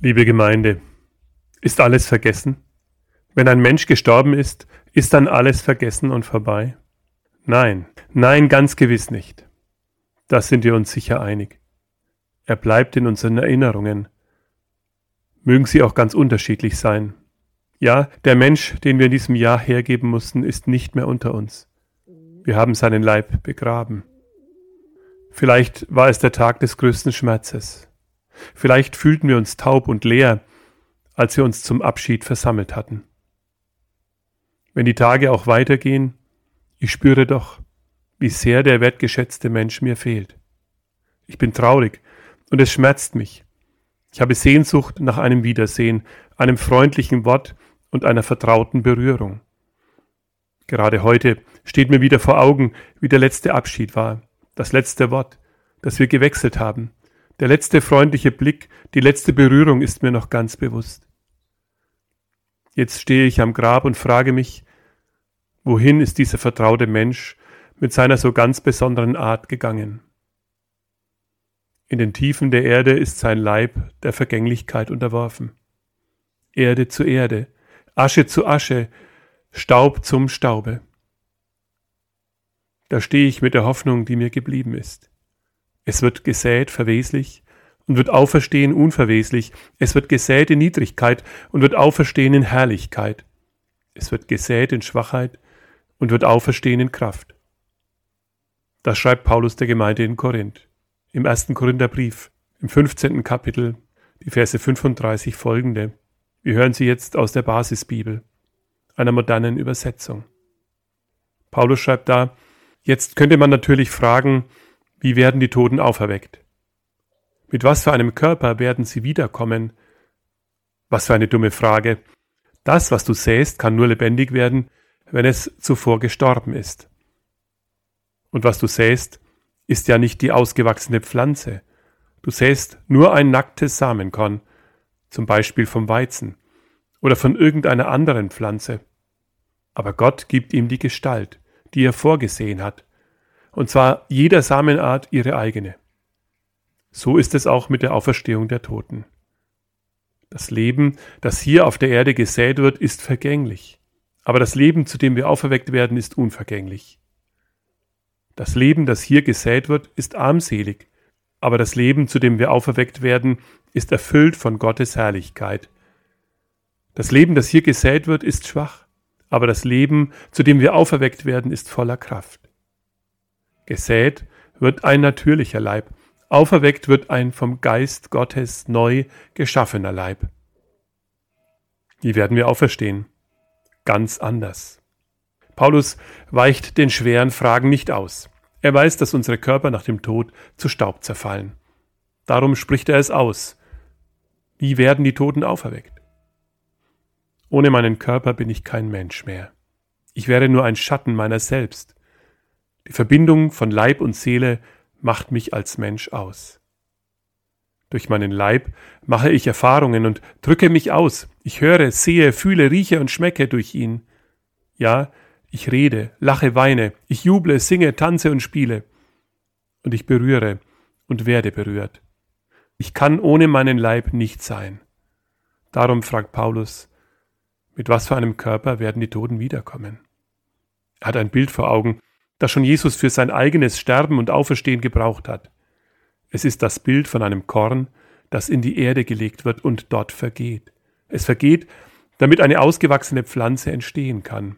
Liebe Gemeinde, ist alles vergessen? Wenn ein Mensch gestorben ist, ist dann alles vergessen und vorbei? Nein, nein, ganz gewiss nicht. Da sind wir uns sicher einig. Er bleibt in unseren Erinnerungen. Mögen sie auch ganz unterschiedlich sein. Ja, der Mensch, den wir in diesem Jahr hergeben mussten, ist nicht mehr unter uns. Wir haben seinen Leib begraben. Vielleicht war es der Tag des größten Schmerzes. Vielleicht fühlten wir uns taub und leer, als wir uns zum Abschied versammelt hatten. Wenn die Tage auch weitergehen, ich spüre doch, wie sehr der wertgeschätzte Mensch mir fehlt. Ich bin traurig und es schmerzt mich. Ich habe Sehnsucht nach einem Wiedersehen, einem freundlichen Wort und einer vertrauten Berührung. Gerade heute steht mir wieder vor Augen, wie der letzte Abschied war, das letzte Wort, das wir gewechselt haben, der letzte freundliche Blick, die letzte Berührung ist mir noch ganz bewusst. Jetzt stehe ich am Grab und frage mich, wohin ist dieser vertraute Mensch mit seiner so ganz besonderen Art gegangen? In den Tiefen der Erde ist sein Leib der Vergänglichkeit unterworfen. Erde zu Erde, Asche zu Asche, Staub zum Staube. Da stehe ich mit der Hoffnung, die mir geblieben ist. Es wird gesät verweslich und wird auferstehen unverweslich. Es wird gesät in Niedrigkeit und wird auferstehen in Herrlichkeit. Es wird gesät in Schwachheit und wird auferstehen in Kraft. Das schreibt Paulus der Gemeinde in Korinth. Im ersten Korintherbrief, im 15. Kapitel, die Verse 35 folgende. Wir hören sie jetzt aus der Basisbibel, einer modernen Übersetzung. Paulus schreibt da, jetzt könnte man natürlich fragen, wie werden die Toten auferweckt? Mit was für einem Körper werden sie wiederkommen? Was für eine dumme Frage. Das, was du säst, kann nur lebendig werden, wenn es zuvor gestorben ist. Und was du säst, ist ja nicht die ausgewachsene Pflanze. Du säst nur ein nacktes Samenkorn, zum Beispiel vom Weizen oder von irgendeiner anderen Pflanze. Aber Gott gibt ihm die Gestalt, die er vorgesehen hat und zwar jeder Samenart ihre eigene. So ist es auch mit der Auferstehung der Toten. Das Leben, das hier auf der Erde gesät wird, ist vergänglich, aber das Leben, zu dem wir auferweckt werden, ist unvergänglich. Das Leben, das hier gesät wird, ist armselig, aber das Leben, zu dem wir auferweckt werden, ist erfüllt von Gottes Herrlichkeit. Das Leben, das hier gesät wird, ist schwach, aber das Leben, zu dem wir auferweckt werden, ist voller Kraft. Gesät wird ein natürlicher Leib, auferweckt wird ein vom Geist Gottes neu geschaffener Leib. Wie werden wir auferstehen? Ganz anders. Paulus weicht den schweren Fragen nicht aus. Er weiß, dass unsere Körper nach dem Tod zu Staub zerfallen. Darum spricht er es aus. Wie werden die Toten auferweckt? Ohne meinen Körper bin ich kein Mensch mehr. Ich wäre nur ein Schatten meiner selbst. Die Verbindung von Leib und Seele macht mich als Mensch aus. Durch meinen Leib mache ich Erfahrungen und drücke mich aus. Ich höre, sehe, fühle, rieche und schmecke durch ihn. Ja, ich rede, lache, weine, ich juble, singe, tanze und spiele. Und ich berühre und werde berührt. Ich kann ohne meinen Leib nicht sein. Darum fragt Paulus, mit was für einem Körper werden die Toten wiederkommen? Er hat ein Bild vor Augen, das schon Jesus für sein eigenes Sterben und Auferstehen gebraucht hat. Es ist das Bild von einem Korn, das in die Erde gelegt wird und dort vergeht. Es vergeht, damit eine ausgewachsene Pflanze entstehen kann.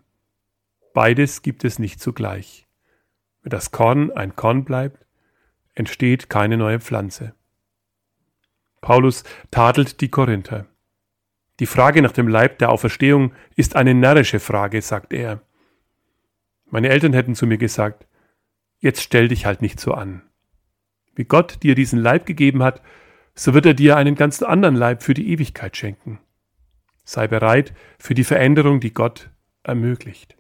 Beides gibt es nicht zugleich. Wenn das Korn ein Korn bleibt, entsteht keine neue Pflanze. Paulus tadelt die Korinther. Die Frage nach dem Leib der Auferstehung ist eine närrische Frage, sagt er. Meine Eltern hätten zu mir gesagt, jetzt stell dich halt nicht so an. Wie Gott dir diesen Leib gegeben hat, so wird er dir einen ganz anderen Leib für die Ewigkeit schenken. Sei bereit für die Veränderung, die Gott ermöglicht.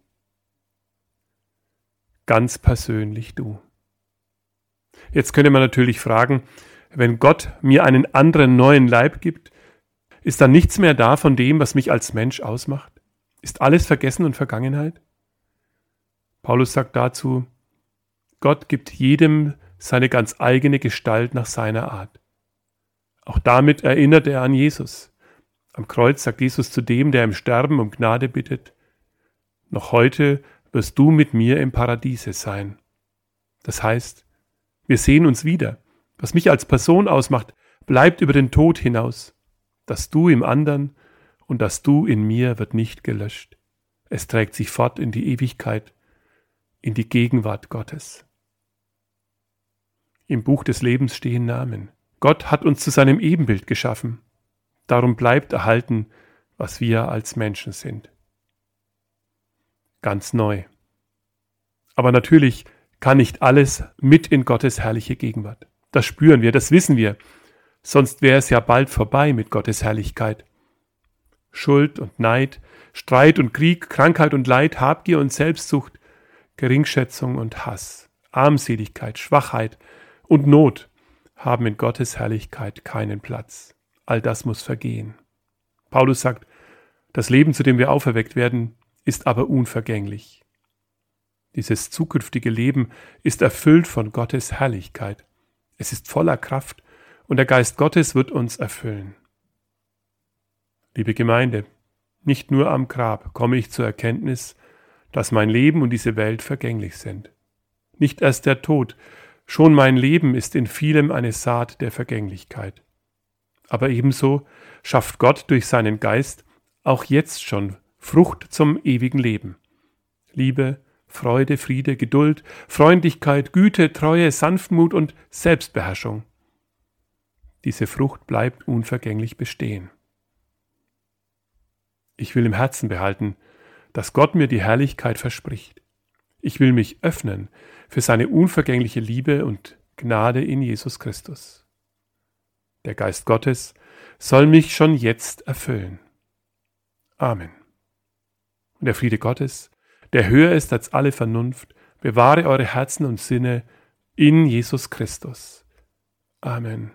Ganz persönlich du. Jetzt könnte man natürlich fragen, wenn Gott mir einen anderen neuen Leib gibt, ist dann nichts mehr da von dem, was mich als Mensch ausmacht? Ist alles vergessen und Vergangenheit? Paulus sagt dazu, Gott gibt jedem seine ganz eigene Gestalt nach seiner Art. Auch damit erinnert er an Jesus. Am Kreuz sagt Jesus zu dem, der im Sterben um Gnade bittet, noch heute wirst du mit mir im Paradiese sein. Das heißt, wir sehen uns wieder. Was mich als Person ausmacht, bleibt über den Tod hinaus. Das Du im anderen und das Du in mir wird nicht gelöscht. Es trägt sich fort in die Ewigkeit, in die Gegenwart Gottes. Im Buch des Lebens stehen Namen. Gott hat uns zu seinem Ebenbild geschaffen. Darum bleibt erhalten, was wir als Menschen sind. Ganz neu. Aber natürlich kann nicht alles mit in Gottes herrliche Gegenwart. Das spüren wir, das wissen wir. Sonst wäre es ja bald vorbei mit Gottes Herrlichkeit. Schuld und Neid, Streit und Krieg, Krankheit und Leid, Habgier und Selbstsucht, Geringschätzung und Hass, Armseligkeit, Schwachheit und Not haben in Gottes Herrlichkeit keinen Platz. All das muss vergehen. Paulus sagt, das Leben, zu dem wir auferweckt werden, ist aber unvergänglich. Dieses zukünftige Leben ist erfüllt von Gottes Herrlichkeit. Es ist voller Kraft und der Geist Gottes wird uns erfüllen. Liebe Gemeinde, nicht nur am Grab komme ich zur Erkenntnis, dass mein Leben und diese Welt vergänglich sind. Nicht erst der Tod, schon mein Leben ist in vielem eine Saat der Vergänglichkeit. Aber ebenso schafft Gott durch seinen Geist auch jetzt schon Frucht zum ewigen Leben. Liebe, Freude, Friede, Geduld, Freundlichkeit, Güte, Treue, Sanftmut und Selbstbeherrschung. Diese Frucht bleibt unvergänglich bestehen. Ich will im Herzen behalten, dass Gott mir die Herrlichkeit verspricht. Ich will mich öffnen für seine unvergängliche Liebe und Gnade in Jesus Christus. Der Geist Gottes soll mich schon jetzt erfüllen. Amen. Und der Friede Gottes, der höher ist als alle Vernunft, bewahre eure Herzen und Sinne in Jesus Christus. Amen.